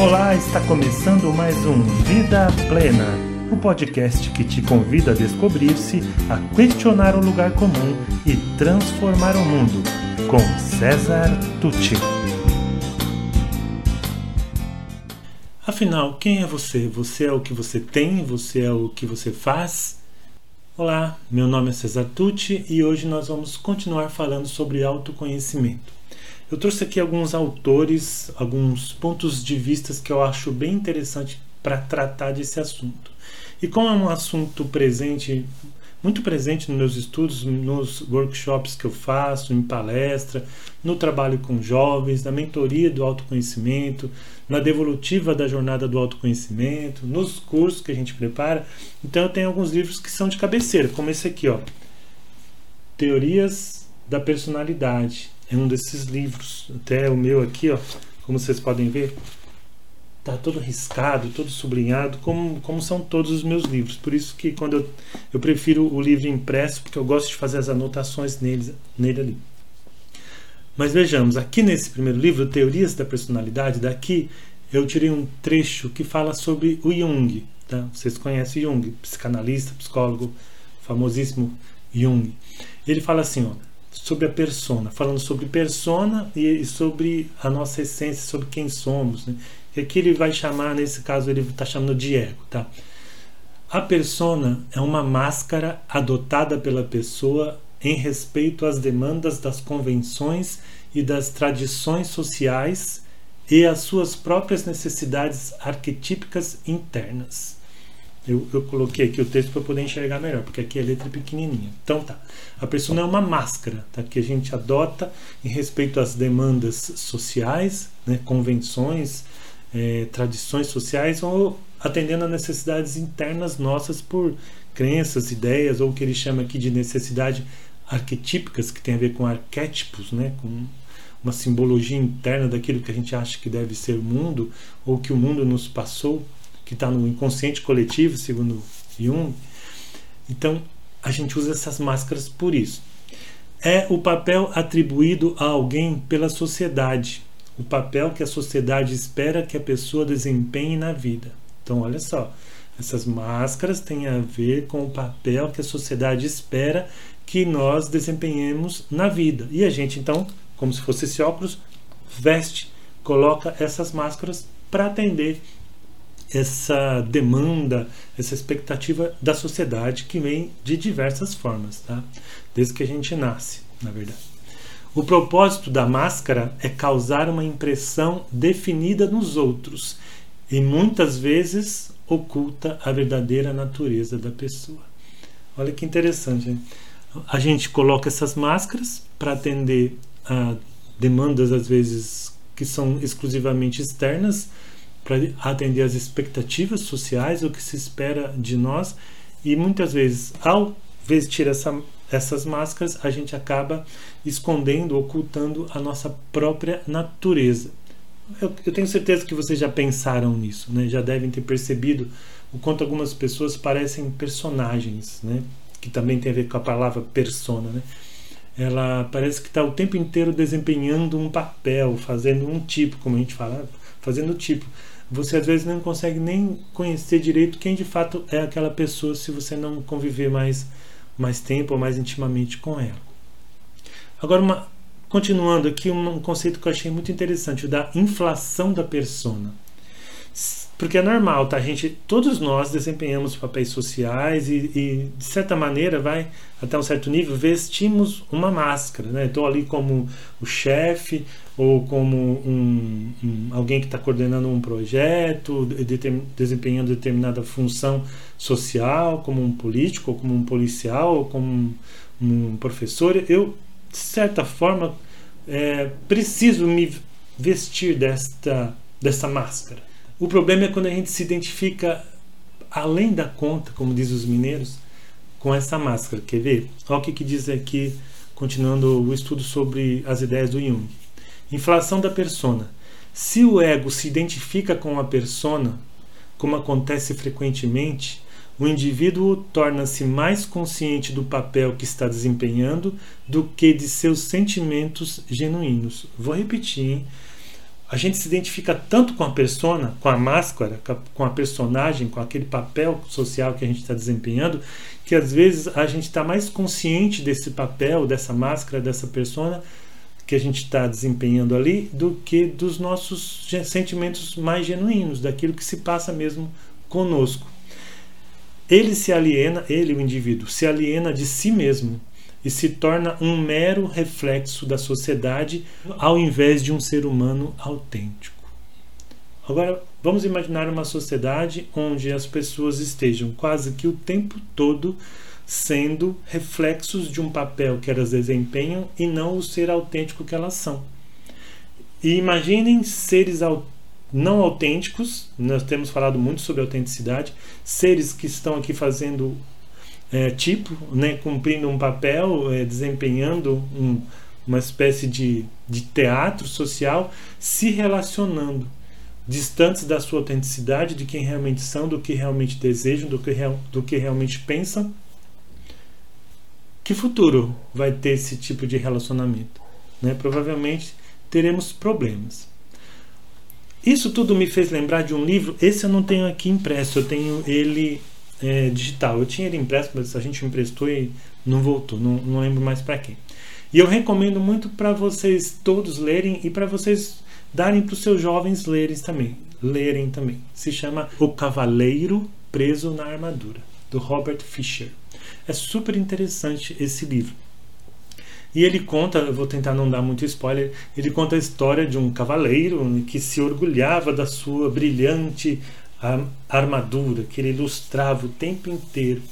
Olá, está começando mais um Vida Plena, o podcast que te convida a descobrir-se, a questionar o lugar comum e transformar o mundo, com César Tucci. Afinal, quem é você? Você é o que você tem? Você é o que você faz? Olá, meu nome é César Tucci e hoje nós vamos continuar falando sobre autoconhecimento. Eu trouxe aqui alguns autores, alguns pontos de vista que eu acho bem interessante para tratar desse assunto. E como é um assunto presente, muito presente nos meus estudos, nos workshops que eu faço, em palestra, no trabalho com jovens, na mentoria do autoconhecimento, na devolutiva da jornada do autoconhecimento, nos cursos que a gente prepara. Então eu tenho alguns livros que são de cabeceira, como esse aqui, ó. Teorias da personalidade é um desses livros. Até o meu aqui, ó, como vocês podem ver, tá todo riscado, todo sublinhado, como, como são todos os meus livros. Por isso que quando eu, eu prefiro o livro impresso, porque eu gosto de fazer as anotações neles, nele ali. Mas vejamos, aqui nesse primeiro livro, Teorias da Personalidade, daqui eu tirei um trecho que fala sobre o Jung. Tá? Vocês conhecem Jung, psicanalista, psicólogo, famosíssimo Jung. Ele fala assim, ó, sobre a persona, falando sobre persona e sobre a nossa essência, sobre quem somos. Né? E aqui ele vai chamar, nesse caso, ele está chamando de ego. Tá? A persona é uma máscara adotada pela pessoa em respeito às demandas das convenções e das tradições sociais e às suas próprias necessidades arquetípicas internas. Eu, eu coloquei aqui o texto para poder enxergar melhor, porque aqui a letra é pequenininha. Então tá. A persona é uma máscara tá, que a gente adota em respeito às demandas sociais, né, convenções, é, tradições sociais ou atendendo a necessidades internas nossas por crenças, ideias ou o que ele chama aqui de necessidade arquetípicas, que tem a ver com arquétipos, né, com uma simbologia interna daquilo que a gente acha que deve ser o mundo ou que o mundo nos passou que está no inconsciente coletivo, segundo Jung. Então, a gente usa essas máscaras por isso. É o papel atribuído a alguém pela sociedade, o papel que a sociedade espera que a pessoa desempenhe na vida. Então, olha só, essas máscaras têm a ver com o papel que a sociedade espera que nós desempenhemos na vida. E a gente, então, como se fosse esse óculos, veste, coloca essas máscaras para atender essa demanda, essa expectativa da sociedade que vem de diversas formas, tá? desde que a gente nasce, na verdade. O propósito da máscara é causar uma impressão definida nos outros e muitas vezes oculta a verdadeira natureza da pessoa. Olha que interessante. Hein? A gente coloca essas máscaras para atender a demandas, às vezes, que são exclusivamente externas para atender às expectativas sociais, o que se espera de nós, e muitas vezes, ao vestir essa, essas máscaras, a gente acaba escondendo, ocultando a nossa própria natureza. Eu, eu, tenho certeza que vocês já pensaram nisso, né? já devem ter percebido o quanto algumas pessoas parecem personagens, né? que também tem a ver com a palavra persona. Né? Ela parece que está o tempo inteiro desempenhando um papel, fazendo um tipo, como a gente fala, fazendo tipo você às vezes não consegue nem conhecer direito quem de fato é aquela pessoa se você não conviver mais, mais tempo ou mais intimamente com ela. Agora, uma, continuando aqui, um, um conceito que eu achei muito interessante, o da inflação da persona. Porque é normal, tá? A gente, todos nós desempenhamos papéis sociais e, e, de certa maneira, vai até um certo nível, vestimos uma máscara, né? Estou ali como o chefe ou como um, um alguém que está coordenando um projeto, de, desempenhando determinada função social, como um político, ou como um policial, ou como um, um professor. Eu, de certa forma, é, preciso me vestir desta, desta máscara. O problema é quando a gente se identifica além da conta, como diz os mineiros, com essa máscara. Quer ver? Olha o que, que diz aqui, continuando o estudo sobre as ideias do Jung. Inflação da persona. Se o ego se identifica com a persona, como acontece frequentemente, o indivíduo torna-se mais consciente do papel que está desempenhando do que de seus sentimentos genuínos. Vou repetir, hein? a gente se identifica tanto com a persona, com a máscara, com a personagem, com aquele papel social que a gente está desempenhando, que às vezes a gente está mais consciente desse papel, dessa máscara, dessa persona que a gente está desempenhando ali, do que dos nossos sentimentos mais genuínos, daquilo que se passa mesmo conosco. Ele se aliena, ele, o indivíduo, se aliena de si mesmo e se torna um mero reflexo da sociedade ao invés de um ser humano autêntico. Agora, vamos imaginar uma sociedade onde as pessoas estejam quase que o tempo todo sendo reflexos de um papel que elas desempenham e não o ser autêntico que elas são. E imaginem seres não autênticos, nós temos falado muito sobre autenticidade, seres que estão aqui fazendo é, tipo, né, cumprindo um papel, é, desempenhando um, uma espécie de, de teatro social, se relacionando, distantes da sua autenticidade, de quem realmente são, do que realmente desejam, do que, real, do que realmente pensam. Que futuro vai ter esse tipo de relacionamento? Né? Provavelmente teremos problemas. Isso tudo me fez lembrar de um livro. Esse eu não tenho aqui impresso, eu tenho ele é, digital. Eu tinha ele impresso, mas a gente emprestou e não voltou, não, não lembro mais para quem. E eu recomendo muito para vocês todos lerem e para vocês darem para os seus jovens lerem também, lerem também. Se chama O Cavaleiro Preso na Armadura, do Robert Fisher. É super interessante esse livro. E ele conta, eu vou tentar não dar muito spoiler, ele conta a história de um cavaleiro que se orgulhava da sua brilhante armadura que ele ilustrava o tempo inteiro.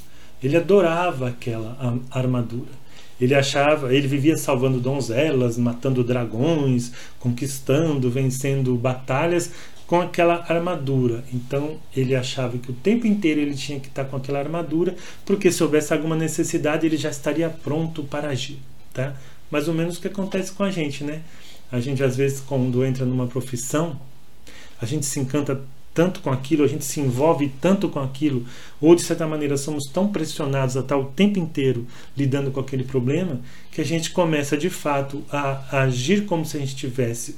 Ele adorava aquela armadura. Ele achava, ele vivia salvando donzelas, matando dragões, conquistando, vencendo batalhas com aquela armadura. Então ele achava que o tempo inteiro ele tinha que estar com aquela armadura, porque se houvesse alguma necessidade ele já estaria pronto para agir, tá? Mais ou menos o que acontece com a gente, né? A gente às vezes quando entra numa profissão, a gente se encanta tanto com aquilo, a gente se envolve tanto com aquilo, ou de certa maneira somos tão pressionados a estar o tempo inteiro lidando com aquele problema, que a gente começa de fato a, agir como se a gente estivesse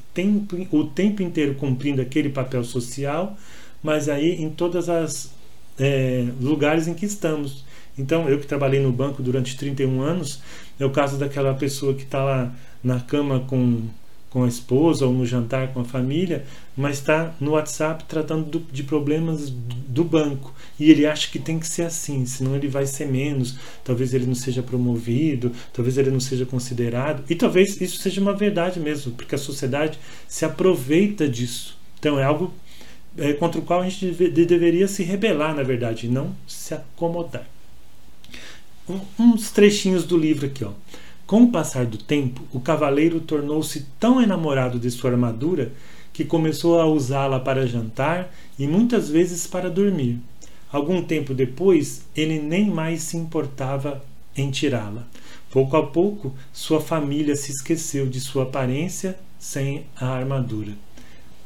o tempo inteiro cumprindo aquele papel social, mas aí em todas as é, lugares em que estamos. Então, eu que trabalhei no banco durante 31 anos, é o caso daquela pessoa que está lá na cama com com a esposa ou no jantar com a família, mas está no WhatsApp tratando do, de problemas do banco. E ele acha que tem que ser assim, senão ele vai ser menos, talvez ele não seja promovido, talvez ele não seja considerado. E talvez isso seja uma verdade mesmo, porque a sociedade se aproveita disso. Então é algo é, contra o qual a gente deve, deveria se rebelar, na verdade, e não se acomodar. Um, uns trechinhos do livro aqui, ó. Com o passar do tempo, o cavaleiro tornou-se tão enamorado de sua armadura que começou a usá-la para jantar e muitas vezes para dormir. Algum tempo depois, ele nem mais se importava em tirá-la. Pouco a pouco, sua família se esqueceu de sua aparência sem a armadura.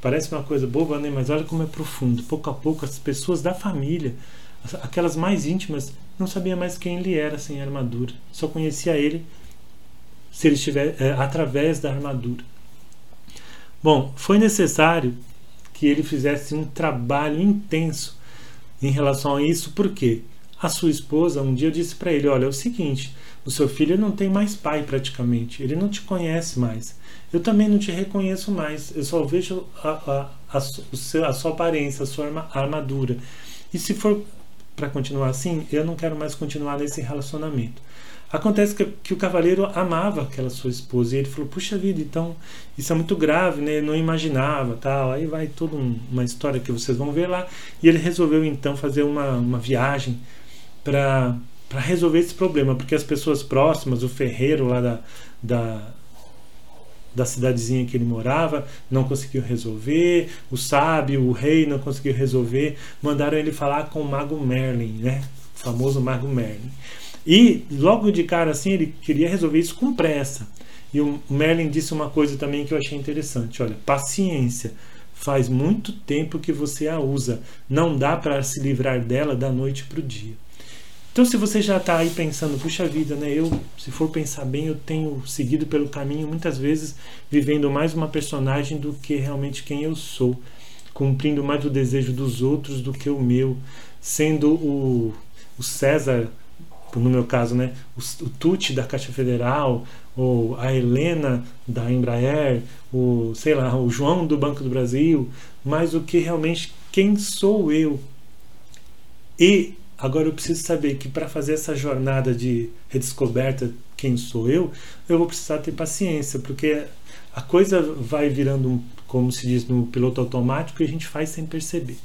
Parece uma coisa boba, né? mas olha como é profundo. Pouco a pouco, as pessoas da família, aquelas mais íntimas, não sabiam mais quem ele era sem armadura. Só conhecia ele se ele estiver é, através da armadura. Bom, foi necessário que ele fizesse um trabalho intenso em relação a isso, porque a sua esposa um dia disse para ele: Olha, é o seguinte, o seu filho não tem mais pai praticamente, ele não te conhece mais. Eu também não te reconheço mais, eu só vejo a, a, a, a sua aparência, a sua armadura. E se for para continuar assim, eu não quero mais continuar nesse relacionamento. Acontece que, que, o cavaleiro amava aquela sua esposa e ele falou: Puxa vida, então isso é muito grave, né? Não imaginava, tal. Aí vai toda um, uma história que vocês vão ver lá. E ele resolveu então fazer uma, uma viagem para resolver esse problema, porque as pessoas próximas, o ferreiro lá da, da, da cidadezinha que ele morava, não conseguiu resolver, o sábio, o rei não conseguiu resolver, mandaram ele falar com o mago Merlin, né? O famoso mago Merlin. E logo de cara assim ele queria resolver isso com pressa. E o Merlin disse uma coisa também que eu achei interessante. Olha, paciência. Faz muito tempo que você a usa. Não dá para se livrar dela da noite para o dia. Então, se você já está aí pensando, puxa vida, né? Eu, se for pensar bem, eu tenho seguido pelo caminho muitas vezes vivendo mais uma personagem do que realmente quem eu sou, cumprindo mais o desejo dos outros do que o meu, sendo o, o César, no meu caso, né? O, o Tuti da Caixa Federal, ou a Helena da Embraer, o sei lá, o João do Banco do Brasil, mais do que realmente quem sou eu. E Agora eu preciso saber que para fazer essa jornada de redescoberta quem sou eu, eu vou precisar ter paciência, porque a coisa vai virando, como se diz no piloto automático, e a gente faz sem perceber.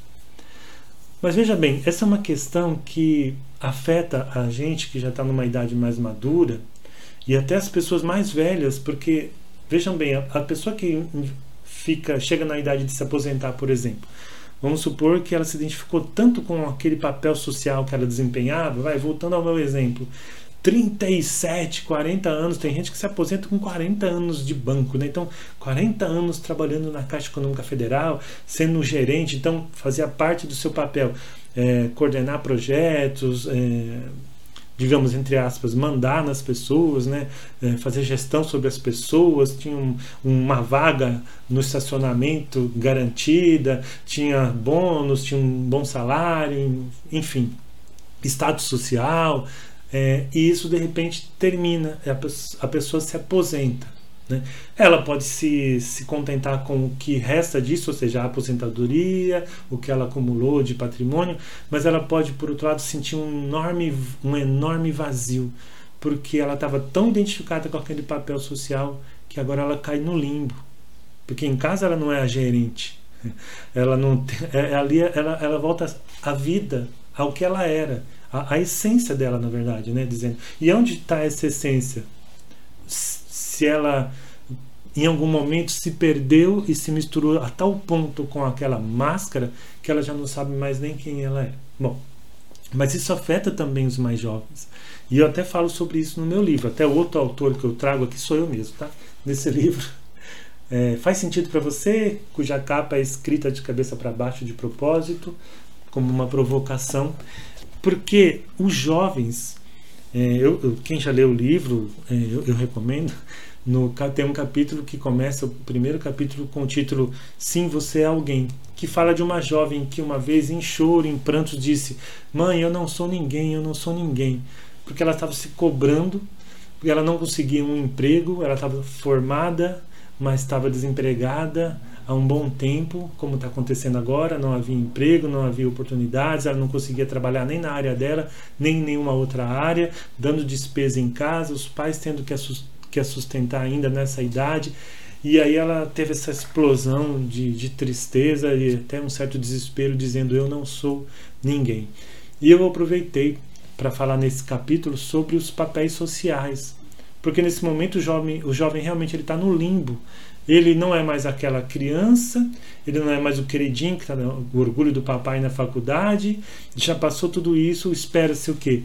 Mas veja bem, essa é uma questão que afeta a gente que já está numa idade mais madura e até as pessoas mais velhas, porque vejam bem, a pessoa que fica chega na idade de se aposentar, por exemplo, Vamos supor que ela se identificou tanto com aquele papel social que ela desempenhava, vai, voltando ao meu exemplo, 37, 40 anos, tem gente que se aposenta com 40 anos de banco, né? Então, 40 anos trabalhando na Caixa Econômica Federal, sendo gerente, então fazia parte do seu papel é, coordenar projetos, é, digamos, entre aspas, mandar nas pessoas, né? É, fazer gestão sobre as pessoas, tinha um, uma vaga no estacionamento garantida, tinha bônus, tinha um bom salário, enfim, status social, é, e isso de repente termina, a pessoa se aposenta. Né? Ela pode se, se contentar com o que resta disso, ou seja, a aposentadoria, o que ela acumulou de patrimônio, mas ela pode, por outro lado, sentir um enorme, um enorme vazio, porque ela estava tão identificada com aquele papel social que agora ela cai no limbo. Porque em casa ela não é a gerente, ela não é, ali ela, ela volta à vida, ao que ela era, a, a essência dela, na verdade, né? Dizendo. E onde está essa essência? se ela em algum momento se perdeu e se misturou a tal ponto com aquela máscara que ela já não sabe mais nem quem ela é. Bom, mas isso afeta também os mais jovens. E eu até falo sobre isso no meu livro. Até outro autor que eu trago aqui sou eu mesmo, tá? Nesse livro. É, faz sentido para você, cuja capa é escrita de cabeça para baixo de propósito, como uma provocação, porque os jovens, é, eu, eu, quem já leu o livro, é, eu, eu recomendo, no, tem um capítulo que começa, o primeiro capítulo, com o título Sim, Você é Alguém, que fala de uma jovem que uma vez, em choro, em prantos, disse: Mãe, eu não sou ninguém, eu não sou ninguém. Porque ela estava se cobrando, porque ela não conseguia um emprego, ela estava formada, mas estava desempregada há um bom tempo, como está acontecendo agora, não havia emprego, não havia oportunidades, ela não conseguia trabalhar nem na área dela, nem em nenhuma outra área, dando despesa em casa, os pais tendo que quer sustentar ainda nessa idade. E aí ela teve essa explosão de, de tristeza e até um certo desespero, dizendo: Eu não sou ninguém. E eu aproveitei para falar nesse capítulo sobre os papéis sociais, porque nesse momento o jovem, o jovem realmente ele está no limbo. Ele não é mais aquela criança, ele não é mais o queridinho que está no orgulho do papai na faculdade, já passou tudo isso, espera-se o quê?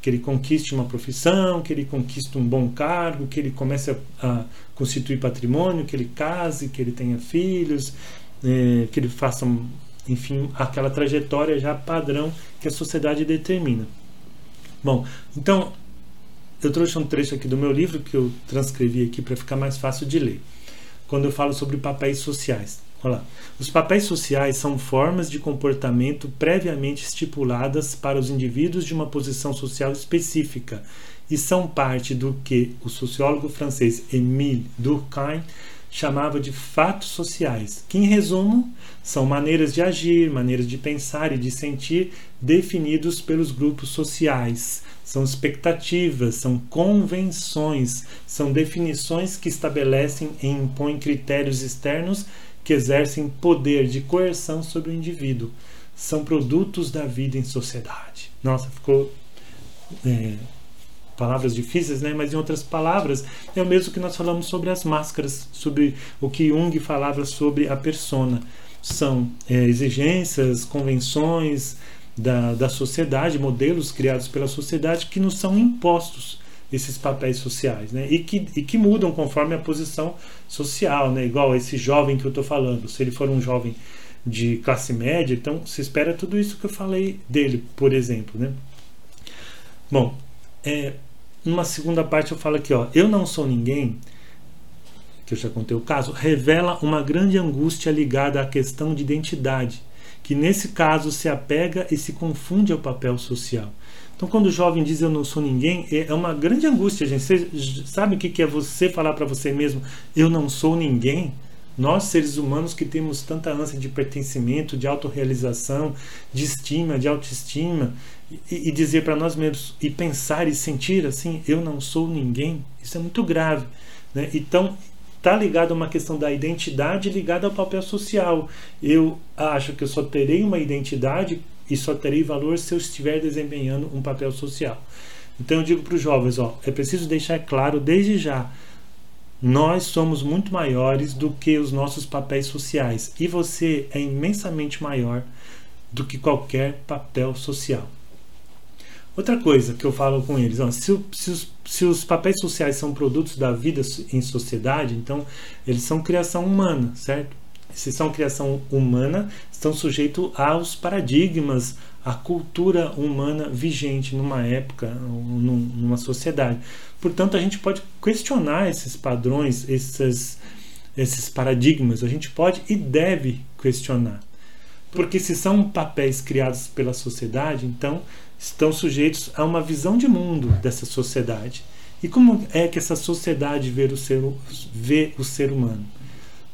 que ele conquiste uma profissão, que ele conquiste um bom cargo, que ele comece a, a constituir patrimônio, que ele case, que ele tenha filhos, é, que ele faça, enfim, aquela trajetória já padrão que a sociedade determina. Bom, então eu trouxe um trecho aqui do meu livro que eu transcrevi aqui para ficar mais fácil de ler. Quando eu falo sobre papéis sociais. Olha lá. Os papéis sociais são formas de comportamento previamente estipuladas para os indivíduos de uma posição social específica e são parte do que o sociólogo francês Émile Durkheim chamava de fatos sociais, que em resumo são maneiras de agir, maneiras de pensar e de sentir definidos pelos grupos sociais. São expectativas, são convenções, são definições que estabelecem e impõem critérios externos que exercem poder de coerção sobre o indivíduo. São produtos da vida em sociedade. Nossa, ficou. É, palavras difíceis, né? mas em outras palavras, é o mesmo que nós falamos sobre as máscaras, sobre o que Jung falava sobre a persona. São é, exigências, convenções da, da sociedade, modelos criados pela sociedade que nos são impostos esses papéis sociais, né? E que, e que mudam conforme a posição social, né? Igual esse jovem que eu estou falando. Se ele for um jovem de classe média, então se espera tudo isso que eu falei dele, por exemplo, né? Bom, é, numa segunda parte eu falo aqui, ó, eu não sou ninguém, que eu já contei o caso, revela uma grande angústia ligada à questão de identidade, que nesse caso se apega e se confunde ao papel social. Então, quando o jovem diz eu não sou ninguém, é, é uma grande angústia, gente. Você sabe o que é você falar para você mesmo eu não sou ninguém? Nós, seres humanos que temos tanta ânsia de pertencimento, de autorrealização, de estima, de autoestima, e, e dizer para nós mesmos, e pensar e sentir assim, eu não sou ninguém, isso é muito grave. Né? Então, está ligado a uma questão da identidade ligada ao papel social. Eu acho que eu só terei uma identidade e só terei valor se eu estiver desempenhando um papel social. Então eu digo para os jovens, ó, é preciso deixar claro desde já, nós somos muito maiores do que os nossos papéis sociais e você é imensamente maior do que qualquer papel social. Outra coisa que eu falo com eles, ó, se, se, os, se, os, papéis sociais são produtos da vida em sociedade, então eles são criação humana, certo? Se são criação humana, estão sujeitos aos paradigmas, à cultura humana vigente numa época, numa sociedade. Portanto, a gente pode questionar esses padrões, esses, esses paradigmas, a gente pode e deve questionar. Porque se são papéis criados pela sociedade, então estão sujeitos a uma visão de mundo dessa sociedade. E como é que essa sociedade vê o ser, vê o ser humano?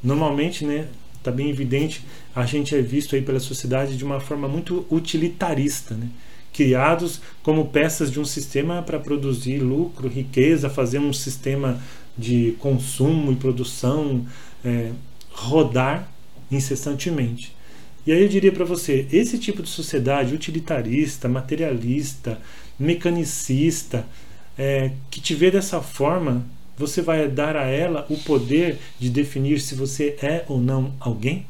Normalmente, né, está bem evidente, a gente é visto aí pela sociedade de uma forma muito utilitarista, né? criados como peças de um sistema para produzir lucro, riqueza, fazer um sistema de consumo e produção é, rodar incessantemente. E aí eu diria para você, esse tipo de sociedade utilitarista, materialista, mecanicista, é, que te vê dessa forma, você vai dar a ela o poder de definir se você é ou não alguém?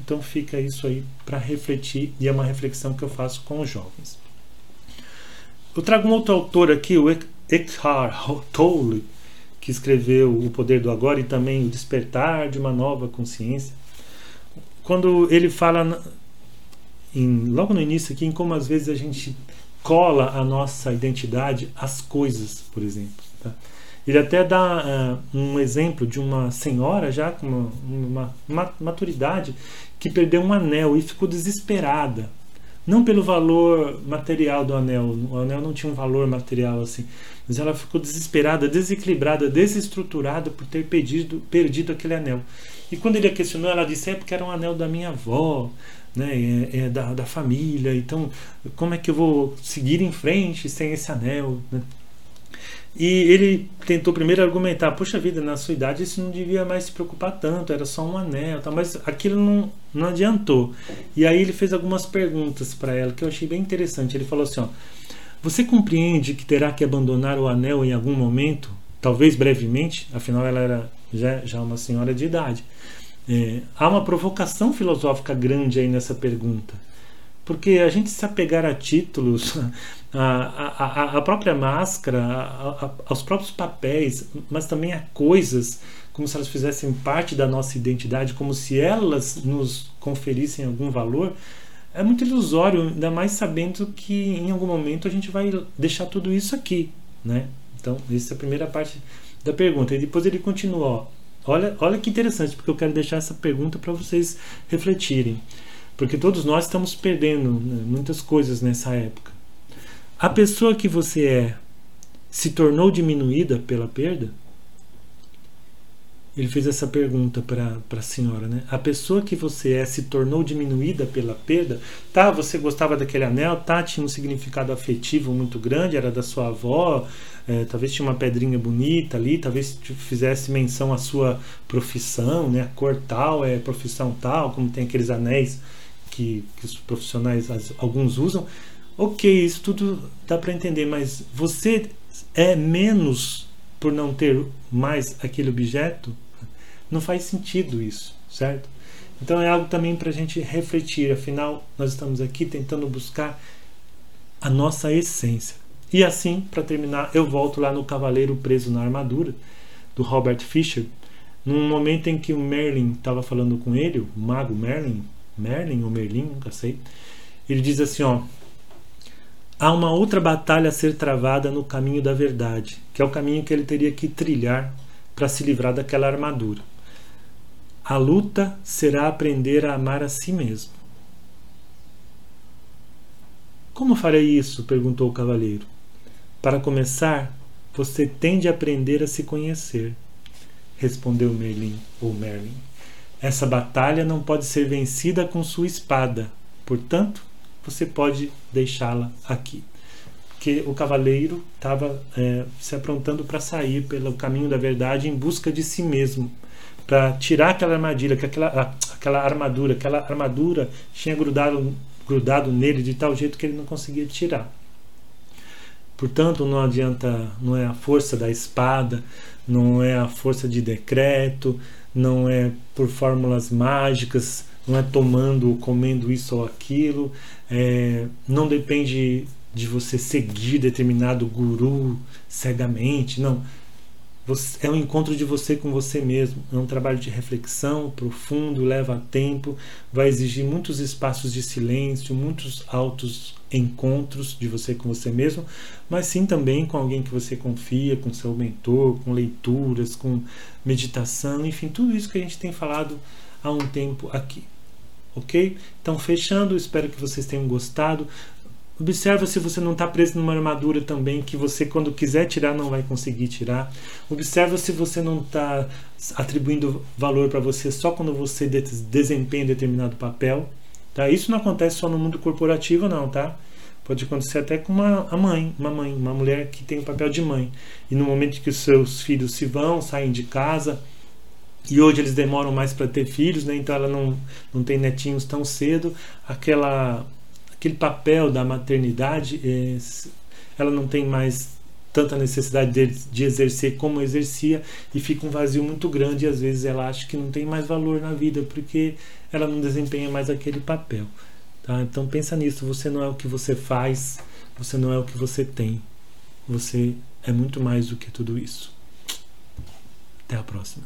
Então fica isso aí para refletir e é uma reflexão que eu faço com os jovens. Eu trago um outro autor aqui, o Eckhart Tolle, que escreveu O Poder do Agora e também O Despertar de uma Nova Consciência. Quando ele fala em, logo no início aqui em como às vezes a gente cola a nossa identidade às coisas, por exemplo. Tá? Ele até dá uh, um exemplo de uma senhora já com uma, uma, uma, maturidade que perdeu um anel e ficou desesperada. Não pelo valor material do anel, o anel não tinha um valor material assim, mas ela ficou desesperada, desequilibrada, desestruturada por ter perdido, perdido aquele anel. E quando ele a questionou, ela disse: é porque era um anel da minha avó, né, é, é da, da família, então como é que eu vou seguir em frente sem esse anel? Né? E ele tentou primeiro argumentar: puxa vida, na sua idade isso não devia mais se preocupar tanto, era só um anel, tá? mas aquilo não, não adiantou. E aí ele fez algumas perguntas para ela que eu achei bem interessante. Ele falou assim: ó, você compreende que terá que abandonar o anel em algum momento, talvez brevemente, afinal ela era já, já uma senhora de idade. É, há uma provocação filosófica grande aí nessa pergunta. Porque a gente se apegar a títulos, a, a, a própria máscara, a, aos próprios papéis, mas também a coisas, como se elas fizessem parte da nossa identidade, como se elas nos conferissem algum valor, é muito ilusório, ainda mais sabendo que em algum momento a gente vai deixar tudo isso aqui, né? Então, essa é a primeira parte da pergunta. E depois ele continua, ó, olha, olha que interessante, porque eu quero deixar essa pergunta para vocês refletirem. Porque todos nós estamos perdendo né, muitas coisas nessa época. A pessoa que você é se tornou diminuída pela perda? Ele fez essa pergunta para a senhora, né? A pessoa que você é se tornou diminuída pela perda? Tá, você gostava daquele anel, tá, tinha um significado afetivo muito grande, era da sua avó, é, talvez tinha uma pedrinha bonita ali, talvez fizesse menção à sua profissão, né? A cor tal é profissão tal, como tem aqueles anéis que, que os profissionais alguns usam. Ok, isso tudo dá para entender, mas você é menos por não ter mais aquele objeto? Não faz sentido isso, certo? Então é algo também para a gente refletir. Afinal, nós estamos aqui tentando buscar a nossa essência. E assim, para terminar, eu volto lá no Cavaleiro Preso na Armadura, do Robert Fisher, num momento em que o Merlin estava falando com ele, o mago Merlin, Merlin ou Merlin, nunca sei. Ele diz assim, ó: há uma outra batalha a ser travada no caminho da verdade, que é o caminho que ele teria que trilhar para se livrar daquela armadura. A luta será aprender a amar a si mesmo. Como farei isso? perguntou o cavaleiro. Para começar, você tem de aprender a se conhecer, respondeu Merlin ou Merlin. Essa batalha não pode ser vencida com sua espada, portanto, você pode deixá-la aqui. Porque o cavaleiro estava é, se aprontando para sair pelo caminho da verdade em busca de si mesmo para tirar aquela armadilha, que aquela, aquela armadura, aquela armadura tinha grudado, grudado nele de tal jeito que ele não conseguia tirar. Portanto, não adianta, não é a força da espada, não é a força de decreto, não é por fórmulas mágicas, não é tomando ou comendo isso ou aquilo, é, não depende de você seguir determinado guru cegamente, não é um encontro de você com você mesmo. É um trabalho de reflexão profundo, leva tempo, vai exigir muitos espaços de silêncio, muitos altos encontros de você com você mesmo, mas sim também com alguém que você confia, com seu mentor, com leituras, com meditação, enfim, tudo isso que a gente tem falado há um tempo aqui. Ok? Então, fechando, espero que vocês tenham gostado. Observa se você não está preso numa armadura também que você, quando quiser tirar, não vai conseguir tirar. Observa se você não está atribuindo valor para você só quando você desempenha determinado papel. Tá? Isso não acontece só no mundo corporativo, não, tá? Pode acontecer até com uma a mãe, uma mãe, uma mulher que tem o papel de mãe. E no momento que os seus filhos se vão, saem de casa, e hoje eles demoram mais para ter filhos, né? então ela não, não tem netinhos tão cedo, aquela aquele papel da maternidade, é, ela não tem mais tanta necessidade de, de, exercer como exercia e fica um vazio muito grande e às vezes ela acha que não tem mais valor na vida porque ela não desempenha mais aquele papel. Tá? Então pensa nisso, você não é o que você faz, você não é o que você tem. Você é muito mais do que tudo isso. Até a próxima.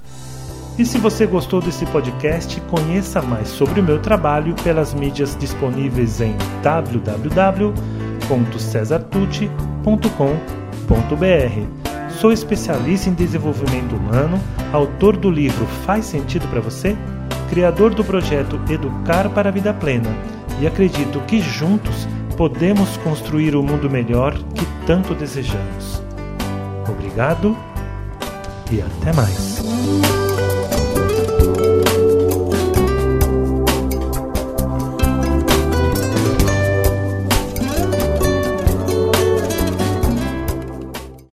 E se você gostou desse podcast, conheça mais sobre o meu trabalho pelas mídias disponíveis em www.cesartucci.com.br. Sou especialista em desenvolvimento humano, autor do livro Faz Sentido para Você, criador do projeto Educar para a Vida Plena, e acredito que juntos podemos construir o mundo melhor que tanto desejamos. Obrigado e até mais.